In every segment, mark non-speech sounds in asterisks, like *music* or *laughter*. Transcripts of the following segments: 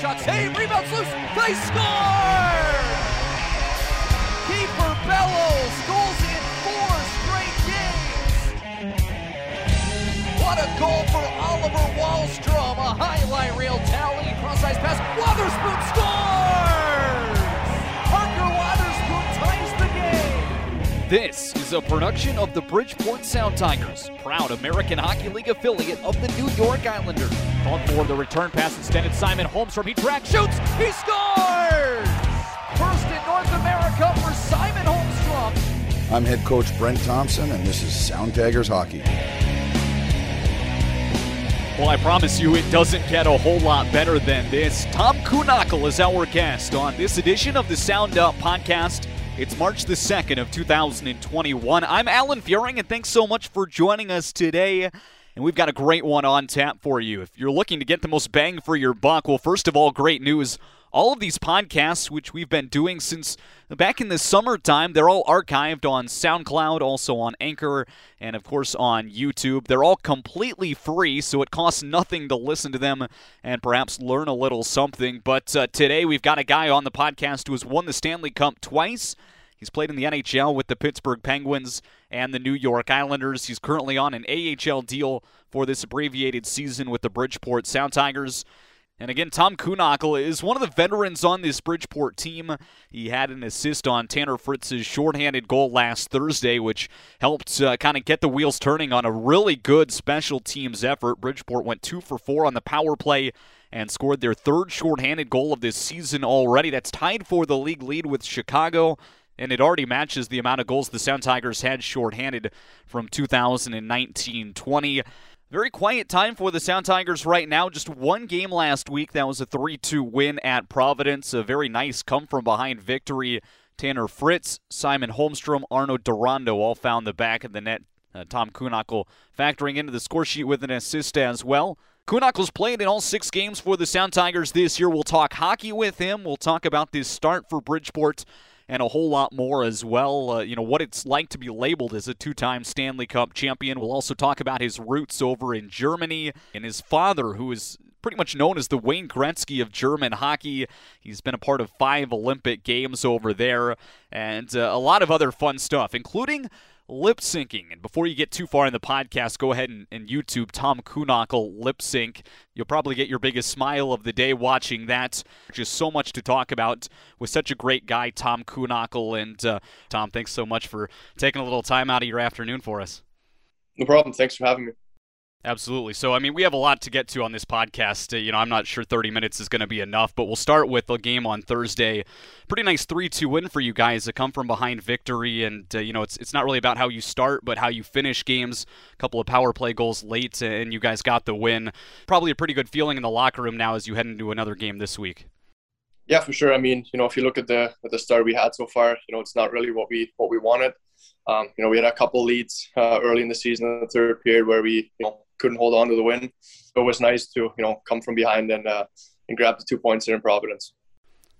shot, save, rebounds loose, they score! Kiefer Bellows goals in four straight games. What a goal for Oliver Wahlstrom, a highlight reel tally, cross-ice pass, Wotherspoon scores! This is a production of the Bridgeport Sound Tigers, proud American Hockey League affiliate of the New York Islanders. On for the return pass extended, Simon Holmstrom, he tracks, shoots, he scores! First in North America for Simon Holmstrom. I'm head coach Brent Thompson, and this is Sound Tigers Hockey. Well, I promise you, it doesn't get a whole lot better than this. Tom Kuhnhackl is our guest on this edition of the Sound Up podcast. It's March the 2nd of 2021. I'm Alan Fuehring, and thanks so much for joining us today. And we've got a great one on tap for you. If you're looking to get the most bang for your buck, well, first of all, great news. All of these podcasts, which we've been doing since back in the summertime, they're all archived on SoundCloud, also on Anchor, and of course on YouTube. They're all completely free, so it costs nothing to listen to them and perhaps learn a little something. But uh, today we've got a guy on the podcast who has won the Stanley Cup twice. He's played in the NHL with the Pittsburgh Penguins and the New York Islanders. He's currently on an AHL deal for this abbreviated season with the Bridgeport Sound Tigers. And again, Tom Kuhnhackl is one of the veterans on this Bridgeport team. He had an assist on Tanner Fritz's shorthanded goal last Thursday, which helped uh, kind of get the wheels turning on a really good special teams effort. Bridgeport went two for four on the power play and scored their third shorthanded goal of this season already. That's tied for the league lead with Chicago and it already matches the amount of goals the Sound Tigers had shorthanded from 2019 20. Very quiet time for the Sound Tigers right now. Just one game last week. That was a 3 2 win at Providence. A very nice come from behind victory. Tanner Fritz, Simon Holmstrom, Arnaud Durandeau all found the back of the net. Uh, Tom Kuhnhackl factoring into the score sheet with an assist as well. Kuhnhackl's played in all six games for the Sound Tigers this year. We'll talk hockey with him. We'll talk about this start for Bridgeport and a whole lot more as well. Uh, you know, what it's like to be labeled as a two time Stanley Cup champion. We'll also talk about his roots over in Germany and his father, who is pretty much known as the Wayne Gretzky of German hockey. He's been a part of five Olympic Games over there and uh, a lot of other fun stuff, including lip syncing. And before you get too far in the podcast, go ahead and, and, YouTube Tom Kuhnhackl lip sync. You'll probably get your biggest smile of the day watching that. Just so much to talk about with such a great guy, Tom Kuhnhackl. And uh, Tom, thanks so much for taking a little time out of your afternoon for us. No problem. Thanks for having me. Absolutely. So, I mean, we have a lot to get to on this podcast. Uh, you know, I'm not sure 30 minutes is going to be enough, but we'll start with a game on Thursday. Pretty nice 3-2 win for you guys. A come from behind victory, and uh, you know, it's it's not really about how you start, but how you finish games. A couple of power play goals late, and you guys got the win. Probably a pretty good feeling in the locker room now as you head into another game this week. Yeah, for sure. I mean, you know, if you look at the at the start we had so far, you know, it's not really what we what we wanted. Um, you know, we had a couple leads uh, early in the season in the third period where we, you know, couldn't hold on to the win. But it was nice to, you know, come from behind and uh, and grab the two points there in Providence.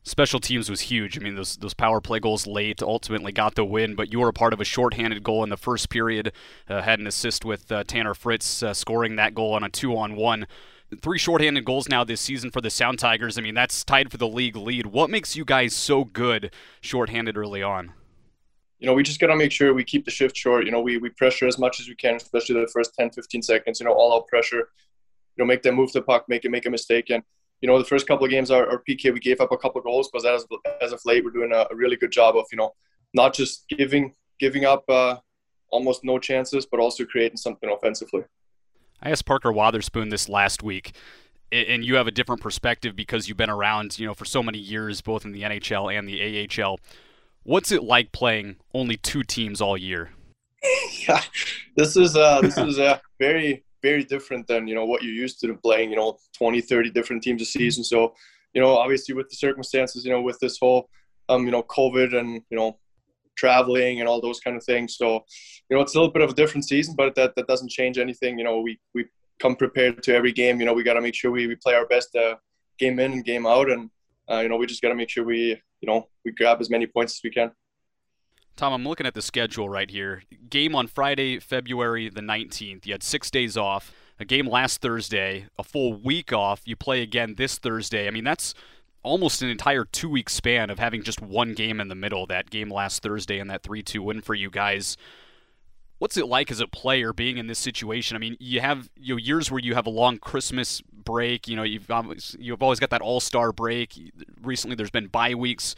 Special teams was huge. I mean, those those power play goals late ultimately got the win, but you were a part of a shorthanded goal in the first period. Uh, had an assist with uh, Tanner Fritz uh, scoring that goal on a two-on-one. Three shorthanded goals now this season for the Sound Tigers. I mean, that's tied for the league lead. What makes you guys so good shorthanded early on? You know, we just got to make sure we keep the shift short. You know, we, we pressure as much as we can, especially the first 10, 15 seconds, you know, all out pressure, you know, make them move the puck, make it, make a mistake. And, you know, the first couple of games, our, our PK, we gave up a couple of goals, but as, as of late, we're doing a, a, really good job of, you know, not just giving, giving up uh, almost no chances, but also creating something offensively. I asked Parker Wotherspoon this last week and you have a different perspective because you've been around, you know, for so many years, both in the NHL and the AHL. What's it like playing only two teams all year? *laughs* yeah, this is uh, this is uh, very very different than you know what you're used to playing. You know, 20, 30 different teams a season. So, you know, obviously with the circumstances, you know, with this whole um, you know, COVID and you know, traveling and all those kind of things. So, you know, it's a little bit of a different season, but that that doesn't change anything. You know, we we come prepared to every game. You know, we got to make sure we, we play our best uh, game in and game out, and uh, you know, we just got to make sure we you know we grab as many points as we can. Tom, I'm looking at the schedule right here. Game on Friday, February the 19th. You had six days off. a game last Thursday, a full week off. You play again this Thursday. I mean, that's almost an entire two week span of having just one game in the middle. That game last Thursday and that 3 2 win for you guys. What's it like as a player being in this situation? I mean, you have you know, years where you have a long Christmas break. You know, you've always, you've always got that All Star break. Recently, there's been bye weeks,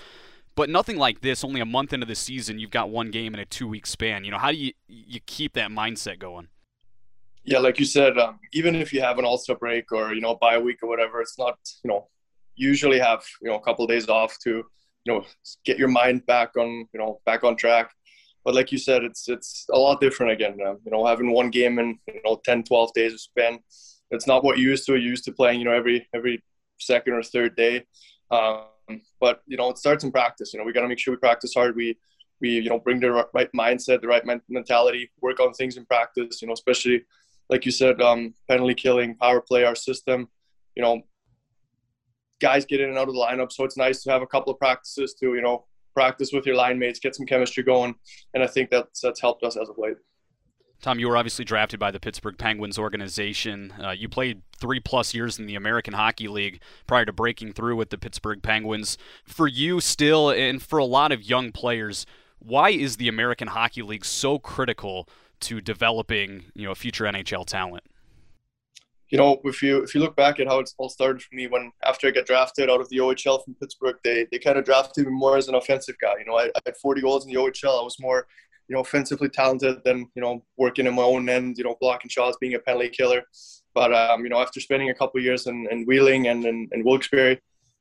but nothing like this. Only a month into the season, you've got one game in a two week span. You know, how do you you keep that mindset going? Yeah, like you said, um, even if you have an All Star break or you know a bye week or whatever, it's not you know usually have you know a couple of days off to you know get your mind back on you know back on track but like you said it's it's a lot different again uh, you know having one game in you know 10 12 days of span it's not what you used to. You used to playing you know every every second or third day. Um, but you know it starts in practice. You know we got to make sure we practice hard. We we you know bring the right mindset the right mentality work on things in practice you know especially like you said um, penalty killing power play our system you know guys get in and out of the lineup. So it's nice to have a couple of practices to, you know, practice with your line mates, get some chemistry going. And I think that's, that's helped us as of late. Tom, you were obviously drafted by the Pittsburgh Penguins organization. Uh, you played three plus years in the American Hockey League prior to breaking through with the Pittsburgh Penguins. For you, still, and for a lot of young players, why is the American Hockey League so critical to developing, you know, future NHL talent? You know, if you if you look back at how it all started for me when after I got drafted out of the OHL from Pittsburgh, they they kind of drafted me more as an offensive guy. You know, I, I had 40 goals in the OHL. I was more, you know, offensively talented than you know working in my own end. You know, blocking shots, being a penalty killer. But um, you know, after spending a couple years in, in Wheeling and in, in Wilkes-Barre,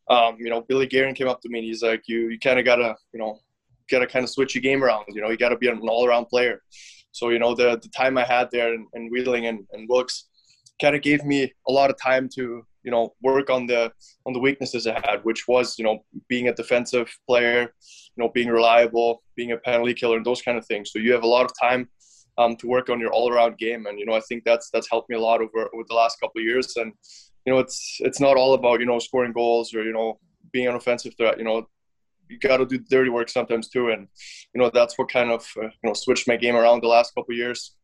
um, you know, Billy Guerin came up to me and he's like, you you kind of gotta you know gotta kind of switch your game around. You know, you gotta be an all-around player. So you know, the the time I had there in, in Wheeling and, and Wilkes kind of gave me a lot of time to you know work on the on the weaknesses I had, which was you know being a defensive player, you know being reliable, being a penalty killer, and those kind of things. So you have a lot of time um, to work on your all-around game, and you know I think that's that's helped me a lot over over the last couple of years. And you know it's it's not all about you know scoring goals or you know being an offensive threat. You know you got to do dirty work sometimes too, and you know that's what kind of uh, you know switched my game around the last couple of years.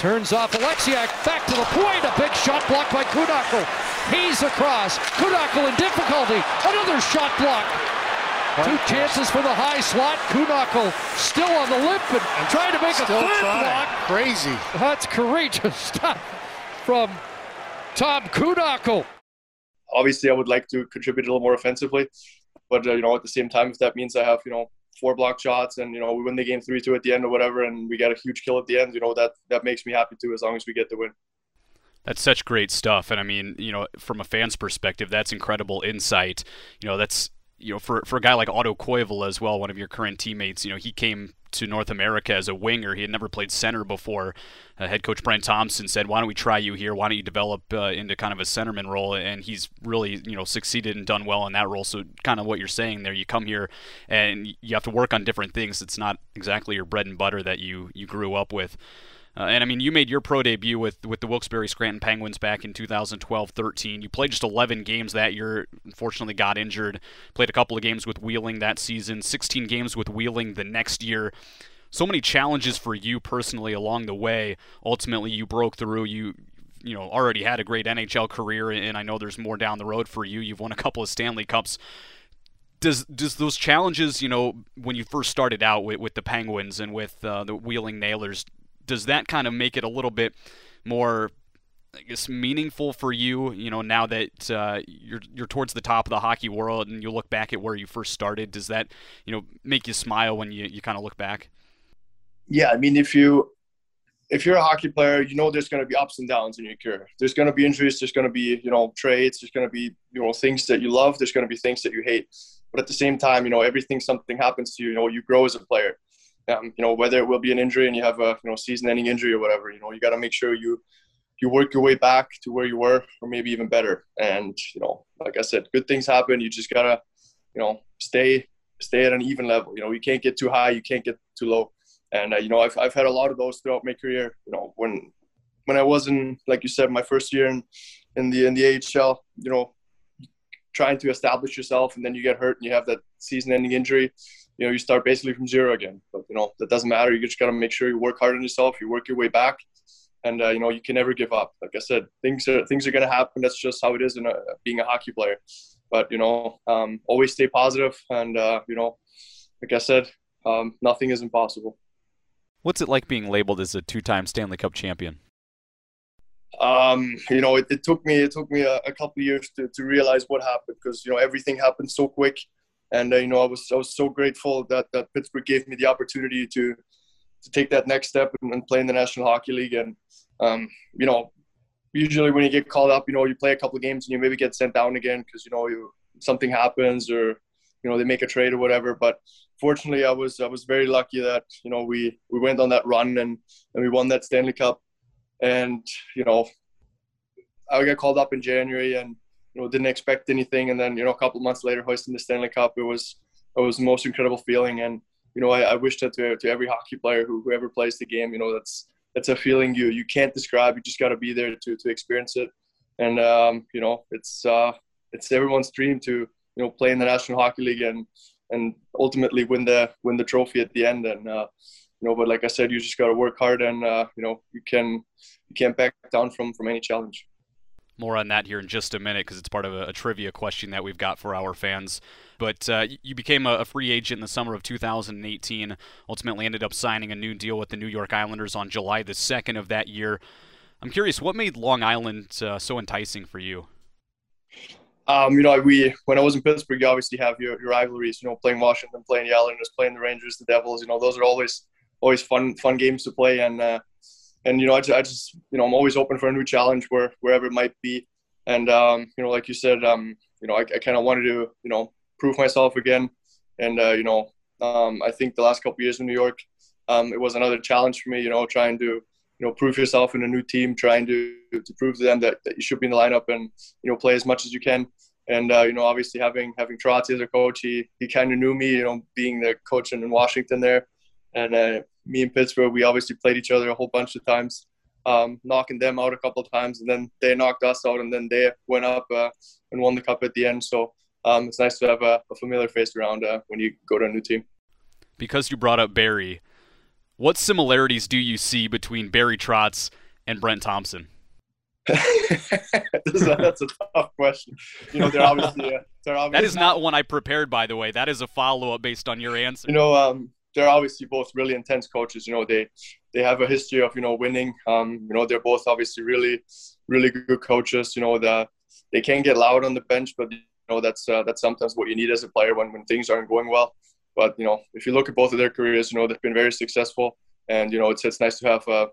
Turns off Alexiak, back to the point. A big shot blocked by Kuhnhackl. He's across. Kuhnhackl in difficulty. Another shot block. Two chances for the high slot. Kuhnhackl still on the lip and, and trying to make a third trying. block. Crazy. That's courageous *laughs* stuff from Tom Kuhnhackl. Obviously, I would like to contribute a little more offensively, but uh, you know, at the same time, if that means I have you know four block shots and you know we win the game three two at the end or whatever and we get a huge kill at the end you know that that makes me happy too as long as we get the win. That's such great stuff and i mean you know from a fan's perspective that's incredible insight. You know that's you know, for, for a guy like Otto Koivula as well, one of your current teammates, you know, he came to North America as a winger. He had never played center before. Uh, head coach Brent Thompson said, "Why don't we try you here? Why don't you develop uh, into kind of a centerman role?" And he's really, you know, succeeded and done well in that role. So, kind of what you're saying there, you come here and you have to work on different things. It's not exactly your bread and butter that you you grew up with. Uh, and I mean, you made your pro debut with, with the Wilkes-Barre Scranton Penguins back in 2012-13. You played just 11 games that year. Unfortunately, got injured. Played a couple of games with Wheeling that season. 16 games with Wheeling the next year. So many challenges for you personally along the way. Ultimately, you broke through. You you know already had a great NHL career, and I know there's more down the road for you. You've won a couple of Stanley Cups does does those challenges, you know, when you first started out with, with the Penguins and with uh, the Wheeling Nailers, does that kind of make it a little bit more I guess meaningful for you, you know, now that uh, you're you're towards the top of the hockey world and you look back at where you first started, does that, you know, make you smile when you, you kind of look back? Yeah, I mean, if you if you're a hockey player, you know there's going to be ups and downs in your career. There's going to be injuries. There's going to be you know trades. There's going to be you know things that you love. There's going to be things that you hate. But at the same time, you know everything something happens to you. You know you grow as a player um, you know, whether it will be an injury and you have a you know season-ending injury or whatever, you know, you got to make sure you you work your way back to where you were, or maybe even better. And you know, like I said, good things happen. You just gotta, you know, stay stay at an even level. You know, you can't get too high, you can't get too low. And uh, you know, I've I've had a lot of those throughout my career. You know, when when I was in, like you said, my first year in in the in the AHL, you know, trying to establish yourself, and then you get hurt and you have that season-ending injury you know you start basically from zero again. But you know that doesn't matter. You just got to make sure you work hard on yourself. You work your way back, and uh, you know you can never give up. Like I said, things are things are going to happen. That's just how it is in a, being a hockey player. But you know, um, always stay positive, and uh, you know, like I said, um, nothing is impossible. What's it like being labeled as a two-time Stanley Cup champion? Um, you know, it, it, took me it took me a, a couple years to, to realize what happened because you know everything happened so quick, and uh, you know I was I was so grateful that that Pittsburgh gave me the opportunity to to take that next step and, and play in the National Hockey League. And um, you know, usually when you get called up, you know, you play a couple of games and you maybe get sent down again because you know you something happens or you know they make a trade or whatever. But fortunately, I was I was very lucky that you know we we went on that run and and we won that Stanley Cup. And you know, I got called up in January and you know didn't expect anything. And then you know a couple months later, hoisting the Stanley Cup, it was it was the most incredible feeling. And you know, I, I wish that to, to every hockey player who whoever plays the game. You know, that's that's a feeling you you can't describe. You just got to be there to to experience it. And um, you know, it's uh, it's everyone's dream to you know play in the National Hockey League and and ultimately win the win the trophy at the end. And uh, you know, but like I said, you just got to work hard, and uh, you know, you can you can't back down from from any challenge more on that here in just a minute because it's part of a, a, trivia question that we've got for our fans. But uh, you became a, a, free agent in the summer of 2018. Ultimately, ended up signing a new deal with the New York Islanders on July the 2nd of that year. I'm curious, what made Long Island uh, so enticing for you? Um, you know, we when I was in Pittsburgh, you obviously have your, your rivalries. You know, playing Washington, playing the Islanders, playing the Rangers, the Devils. You know, those are always always fun fun games to play. And uh, and you know, I just, I just, you know, I'm always open for a new challenge where wherever it might be. And um, you know, like you said, um, you know, I, I kind of wanted to, you know, prove myself again. And uh, you know, um, I think the last couple years in New York, um, it was another challenge for me. You know, trying to, you know, prove yourself in a new team, trying to to prove to them that, that you should be in the lineup and you know play as much as you can. And uh, you know, obviously having having Trotz as a coach, he he kind of knew me. You know, being the coach in Washington there, and uh, me and Pittsburgh, we obviously played each other a whole bunch of times, um, knocking them out a couple of times, and then they knocked us out, and then they went up uh, and won the cup at the end. So um, it's nice to have a, a familiar face around uh, when you go to a new team. Because you brought up Barry, what similarities do you see between Barry Trotz and Brent Thompson? that's, *laughs* a, that's, a, tough question. You know, they're obviously, uh, they're obviously that is not one I prepared, by the way. That is a follow up based on your answer. You know, um, they're obviously both really intense coaches. You know, they they have a history of you know winning. Um, you know, they're both obviously really really good coaches. You know, the they can get loud on the bench, but you know that's uh, that's sometimes what you need as a player when when things aren't going well. But you know, if you look at both of their careers, you know they've been very successful, and you know it's it's nice to have uh,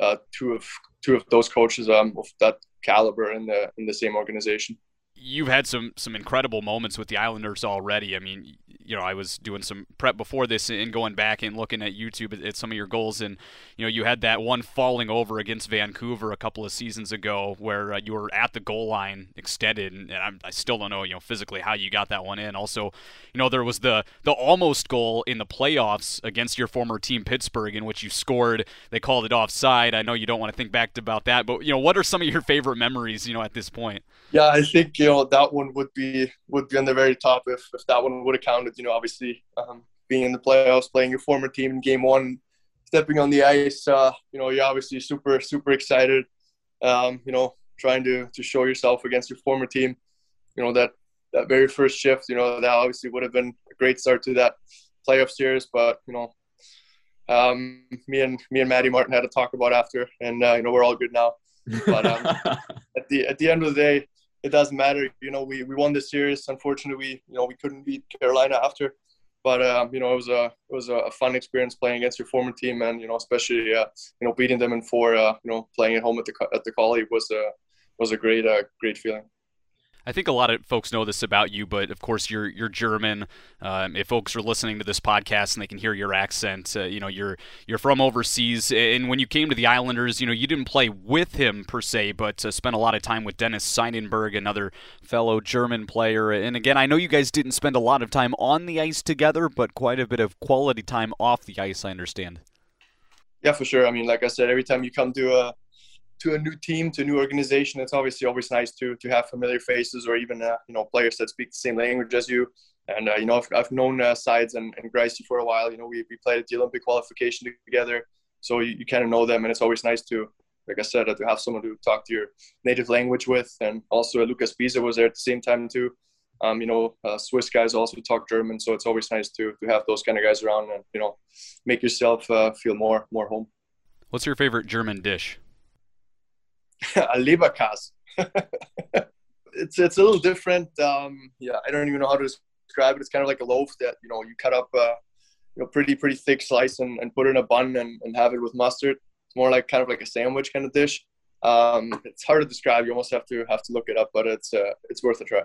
uh, two of two of those coaches um, of that caliber in the in the same organization you've had some some incredible moments with the Islanders already. I mean, you know, I was doing some prep before this and going back and looking at YouTube at, at, some of your goals, and you know, you had that one falling over against Vancouver a couple of seasons ago where uh, you were at the goal line extended, and, and i still don't know, you know, physically how you got that one in. Also, you know, there was the the almost goal in the playoffs against your former team Pittsburgh, in which you scored. They called it offside. I know you don't want to think back about that, but you know, what are some of your favorite memories, you know, at this point? Yeah, I think you know that one would be would be on the very top if if that one would have counted you know, obviously um, being in the playoffs, playing your former team in game one, stepping on the ice, uh, you know, you're obviously super, super excited, um, you know, trying to, to show yourself against your former team. You know, that, that very first shift, you know, that obviously would have been a great start to that playoff series, but, you know, um, me and me and Maddie Martin had to talk about after, and uh, you know we're all good now. But um, *laughs* at the at the end of the day, it doesn't matter. You know, we, we won the series. Unfortunately, we you know we couldn't beat Carolina after, but um, you know it was a it was a fun experience playing against your former team, and you know especially uh, you know beating them in four. Uh, you know playing at home at the at the Coli was a was a great uh, great feeling. I think a lot of folks know this about you, but of course you're you're German. Um, if folks are listening to this podcast and they can hear your accent, uh, you know you're you're from overseas. And when you came to the Islanders, you know you didn't play with him per se, but uh, spent a lot of time with Dennis Seidenberg, another fellow German player. And again, I know you guys didn't spend a lot of time on the ice together, but quite a bit of quality time off the ice. I understand. Yeah, for sure. I mean, like I said, every time you come to a to a new team, to a new organization, it's obviously always nice to to have familiar faces or even uh, you know players that speak the same language as you. And uh, you know, I've, I've known uh, Sides and, and Gracie for a while. You know, we, we played at the Olympic qualification together, so you, you kind of know them, and it's always nice to like I said, to have someone to talk to your native language with, and also Luca Sbisa was there at the same time too. Um, you know, uh, Swiss guys also talk German, so it's always nice to to have those kind of guys around and you know make yourself uh, feel more more home. What's your favorite German dish? *laughs* a Leberkäse. *laughs* it's it's a little different. Um, yeah, I don't even know how to describe it. It's kind of like a loaf that you know you cut up, a you know, pretty pretty thick slice and, and put in a bun and, and have it with mustard. It's more like kind of like a sandwich kind of dish. Um, it's hard to describe. You almost have to have to look it up, but it's uh, it's worth a try.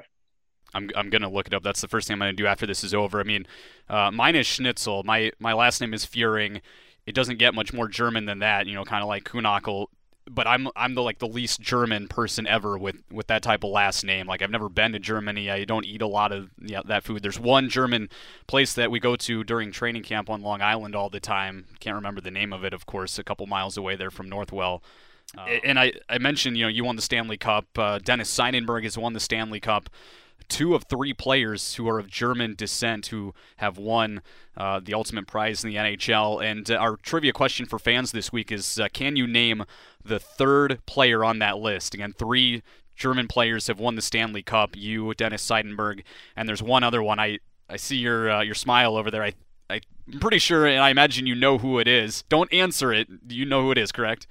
I'm, I'm gonna look it up. That's the first thing I'm gonna do after this is over. I mean, uh, mine is Schnitzel. My my last name is Fuehring. It doesn't get much more German than that. You know, kind of like Kuhnhackl but I'm I'm the like the least German person ever with with that type of last name. Like I've never been to Germany. I don't eat a lot of you know, that food. There's one German place that we go to during training camp on Long Island all the time. Can't remember the name of it, of course, a couple miles away there from Northwell. Uh, and I, I mentioned, you know, you won the Stanley Cup. Uh, Dennis Seidenberg has won the Stanley Cup two of three players who are of German descent who have won uh, the ultimate prize in the NHL. And uh, our trivia question for fans this week is uh, can you name the third player on that list? Again, three German players have won the Stanley Cup. You, Dennis Seidenberg, and there's one other one. I, I see your uh, your smile over there. I, I'm pretty sure, and I imagine you know who it is. Don't answer it. You know who it is, correct?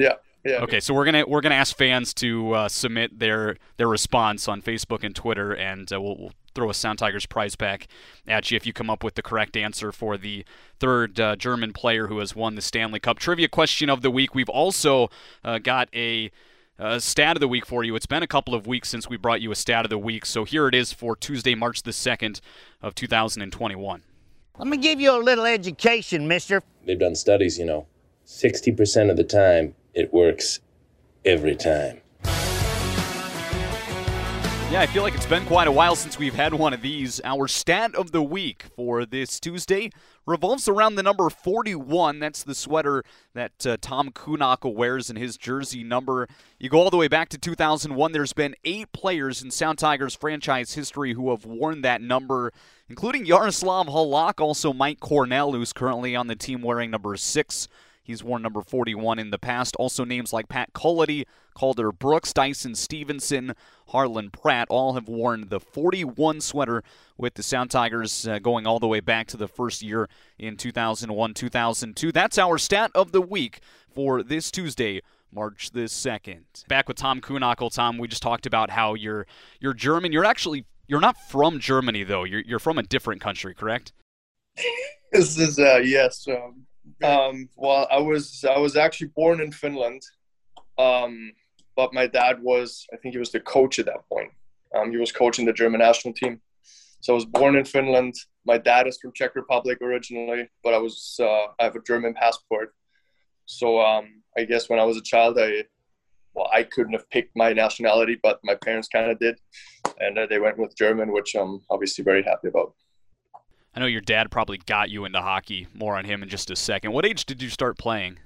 Yeah. Yeah. Okay, so we're gonna we're gonna ask fans to uh, submit their their response on Facebook and Twitter, and uh, we'll, we'll, throw a Sound Tigers prize pack at you if you come up with the correct answer for the third uh, German player who has won the Stanley Cup. Trivia question of the week. We've also uh, got a uh, stat of the week for you. It's been a couple of weeks since we brought you a stat of the week, so here it is for Tuesday, March the second of 2021. Let me give you a little education, Mister. They've done studies, you know. 60% of the time, it works every time. Yeah, I feel like it's been quite a while since we've had one of these. Our stat of the week for this Tuesday revolves around the number 41. That's the sweater that uh, Tom Kuhnhackl wears in his jersey number. You go all the way back to 2001. There's been eight players in Sound Tigers franchise history who have worn that number, including Yaroslav Halak, also Mike Cornell, who's currently on the team wearing number six. He's worn number 41 in the past. Also, names like Pat Cullity, Calder Brooks, Dyson Stevenson, Harlan Pratt all have worn the 41 sweater with the Sound Tigers uh, going all the way back to the first year in 2001 2002. That's our stat of the week for this Tuesday. March the 2nd. Back with Tom Kuhnhackl. Tom, we just talked about how you're you're German. You're actually you're not from Germany though. You're you're from a different country, correct? *laughs* this is uh, yes. Um, um, well, I was I was actually born in Finland, um, but my dad was I think he was the coach at that point. Um, he was coaching the German national team. So I was born in Finland. My dad is from Czech Republic originally, but I was uh, I have a German passport. So um, I guess when I was a child, I well I couldn't have picked my nationality, but my parents kind of did, and uh, they went with German, which I'm obviously very happy about. I know your dad probably got you into hockey. More on him in just a second. What age did you start playing?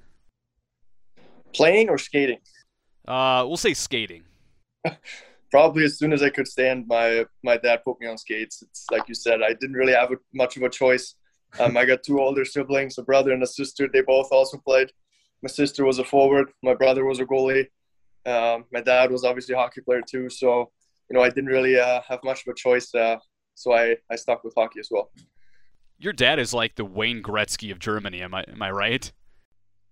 Playing or skating? Uh, we'll say skating. *laughs* probably as soon as I could stand, my my dad put me on skates. It's like you said, I didn't really have a, much of a choice. Um, I got two older siblings, a brother and a sister. They both also played. My sister was a forward. My brother was a goalie. Um, my dad was obviously a hockey player too. So you know, I didn't really uh, have much of a choice. Uh, so I I stuck with hockey as well. Your dad is like the Wayne Gretzky of Germany. Am I am I right?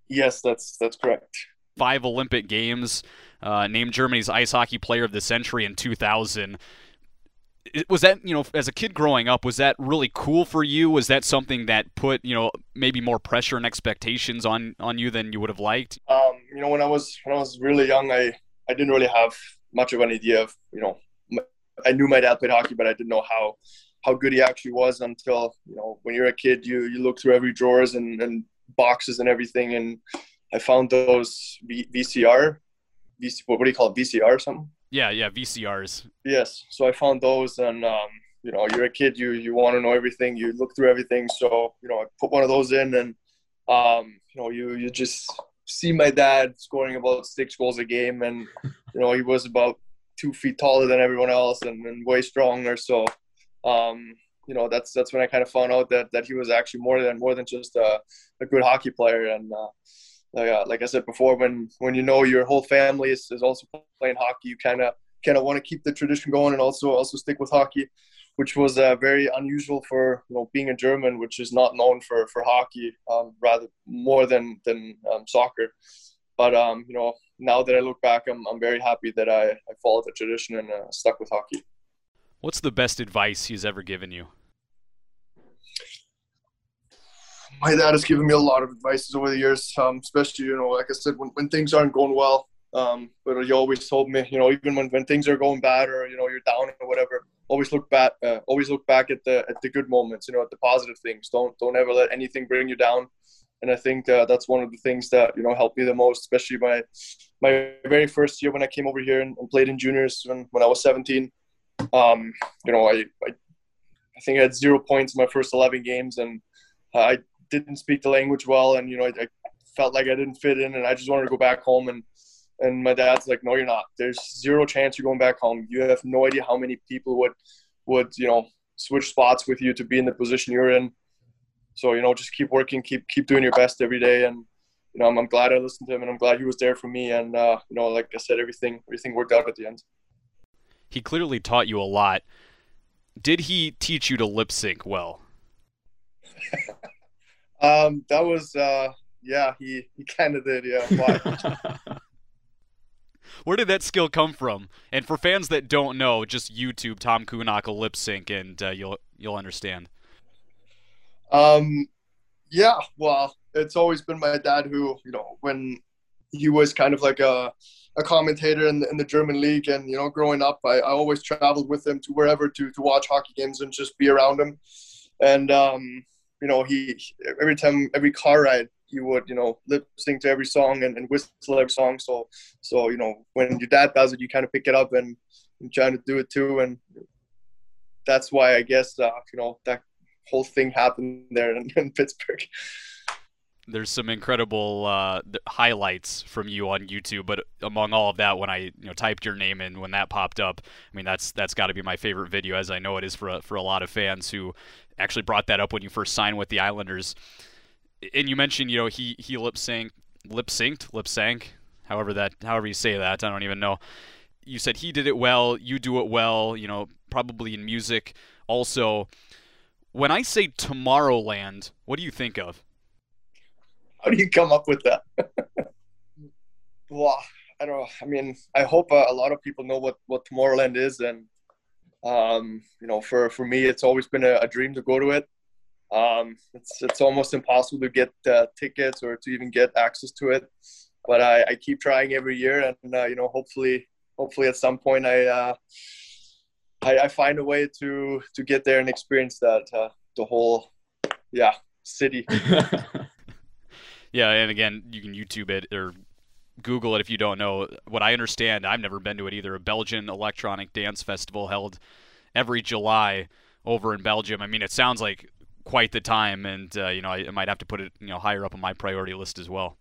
Yes, that's that's correct. Five Olympic Games, uh, named Germany's ice hockey player of the century in 2000. Was that you know as a kid growing up was that really cool for you? Was that something that put you know maybe more pressure and expectations on on you than you would have liked? Um, you know when I was when I was really young, I I didn't really have much of an idea of you know I knew my dad played hockey, but I didn't know how how good he actually was until you know when you're a kid you you look through every drawers and, and boxes and everything and I found those v- VCR VC, what do you call it VCR or something? Yeah yeah VCRs yes so I found those and um, you know you're a kid you you want to know everything you look through everything so you know I put one of those in and um, you know you you just see my dad scoring about six goals a game and you know he was about two feet taller than everyone else and, and way stronger so um, you know, that's that's when I kind of found out that that he was actually more than more than just a, a good hockey player. And uh, like, uh, like I said before, when when you know your whole family is, is also playing hockey, you kind of kind of want to keep the tradition going and also also stick with hockey, which was uh, very unusual for you know being a German, which is not known for for hockey, um, rather more than than um, soccer. But um, you know, now that I look back, I'm I'm very happy that I, I followed the tradition and uh, stuck with hockey. What's the best advice he's ever given you? my dad has given me a lot of advices over the years, um, especially, you know, like I said, when, when things aren't going well. Um, but he always told me, you know, even when, when things are going bad or, you know, you're down or whatever, always look back, uh, always look back at the, at the good moments, you know, at the positive things. Don't, don't ever let anything bring you down. And I think uh, that's one of the things that, you know, helped me the most, especially my, my very first year when I came over here and, and played in juniors when, when I was 17. Um, you know, I, I, I think I had zero points in my first 11 games and I didn't speak the language well, and you know, I, I, felt like I didn't fit in, and I just wanted to go back home. And and my dad's like, "No, you're not. There's zero chance you're going back home. You have no idea how many people would would you know switch spots with you to be in the position you're in. So you know, just keep working, keep keep doing your best every day, and you know, I'm, I'm glad I listened to him, and I'm glad he was there for me. And uh, you know, like I said, everything everything worked out at the end. He clearly taught you a lot. Did he teach you to lip sync well? *laughs* Um, that was uh, yeah, he he kind of did, yeah. *laughs* Where did that skill come from? And for fans that don't know, just YouTube Tom Kuhnhackl lip sync, and uh, you'll you'll understand. Um, yeah, well, it's always been my dad who, you know, when he was kind of like a a commentator in the, in the German league, and you know, growing up, I, I always traveled with him to wherever to to watch hockey games and just be around him, and um, you know, he every time every car ride he would you know lip sync to every song and, and whistle every song. So so you know when your dad does it, you kind of pick it up and, and trying to do it too, and that's why I guess uh, you know that whole thing happened there in, in Pittsburgh there's some incredible uh, highlights from you on YouTube. But among all of that, when I you know typed your name in, when that popped up, I mean that's that's got to be my favorite video, as I know it is for a, for a lot of fans who actually brought that up when you first signed with the Islanders. And you mentioned you know he he lip synced lip synced lip sank, however that however you say that I don't even know. You said he did it well, you do it well. You know probably in music also. When I say Tomorrowland, what do you think of? how do you come up with that? *laughs* well, I don't know. I mean, I hope uh, a lot of people know what, what Tomorrowland is. And, um, you know, for, for me, it's always been a, a dream to go to it. Um, it's, it's almost impossible to get uh, tickets or to even get access to it. But I, I keep trying every year. And, uh, you know, hopefully, hopefully at some point I, uh, I, I, find a way to, to get there and experience that, uh, the whole, yeah, city. *laughs* Yeah, and again, you can YouTube it or Google it if you don't know. What I understand, I've never been to it either. A Belgian electronic dance festival held every July over in Belgium. I mean, it sounds like quite the time, and uh, you know, I, I, might have to put it you know higher up on my priority list as well.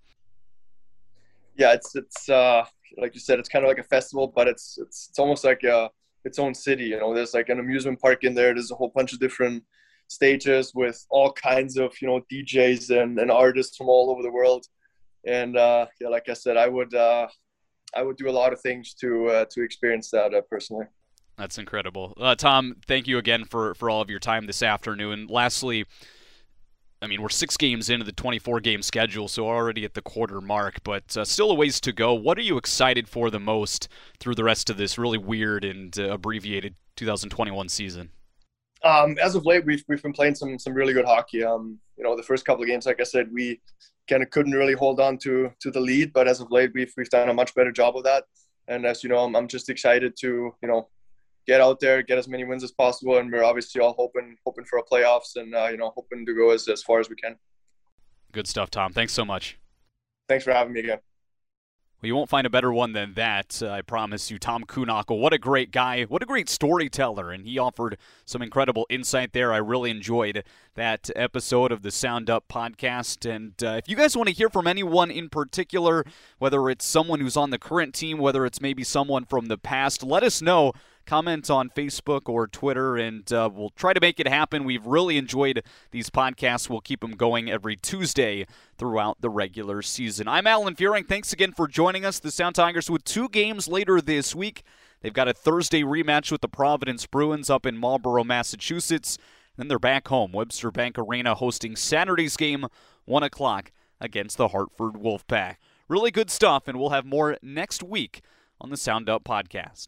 Yeah, it's it's uh, like you said, it's kind of like a festival, but it's it's it's almost like a, uh, its own city. You know, there's like an amusement park in there. There's a whole bunch of different stages with all kinds of you know DJs and, and artists from all over the world. And uh, yeah, like I said, I would uh, I would do a lot of things to uh, to experience that uh, personally. That's incredible, uh, Tom. Thank you again for for all of your time this afternoon. And lastly. I mean, we're six games into the 24 game schedule, so already at the quarter mark, but uh, still a ways to go. What are you excited for the most through the rest of this really weird and abbreviated 2021 season? Um, as of late, we've we've been playing some some really good hockey. Um, you know, the first couple of games, like I said, we kind of couldn't really hold on to to the lead, but as of late, we've we've done a much better job of that. And as you know, I'm, I'm just excited to you know get out there, get as many wins as possible, and we're obviously all hoping hoping for a playoffs and uh, you know hoping to go as as far as we can. Good stuff, Tom. Thanks so much. Thanks for having me again. Well, you won't find a better one than that, uh, I promise you. Tom Kuhnhackl, what a great guy. What a great storyteller. And he offered some incredible insight there. I really enjoyed that episode of the Sound Up podcast. And uh, if you guys want to hear from anyone in particular, whether it's someone who's on the current team, whether it's maybe someone from the past, let us know. Comment on Facebook or Twitter, and uh, we'll try to make it happen. We've really enjoyed these podcasts. We'll keep them going every Tuesday throughout the regular season. I'm Alan Fuehring. Thanks again for joining us. The Sound Tigers with two games later this week. They've got a Thursday rematch with the Providence Bruins up in Marlborough, Massachusetts. Then they're back home, Webster Bank Arena, hosting Saturday's game, 1 o'clock, against the Hartford Wolfpack. Really good stuff, and we'll have more next week on the Sound Up Podcast.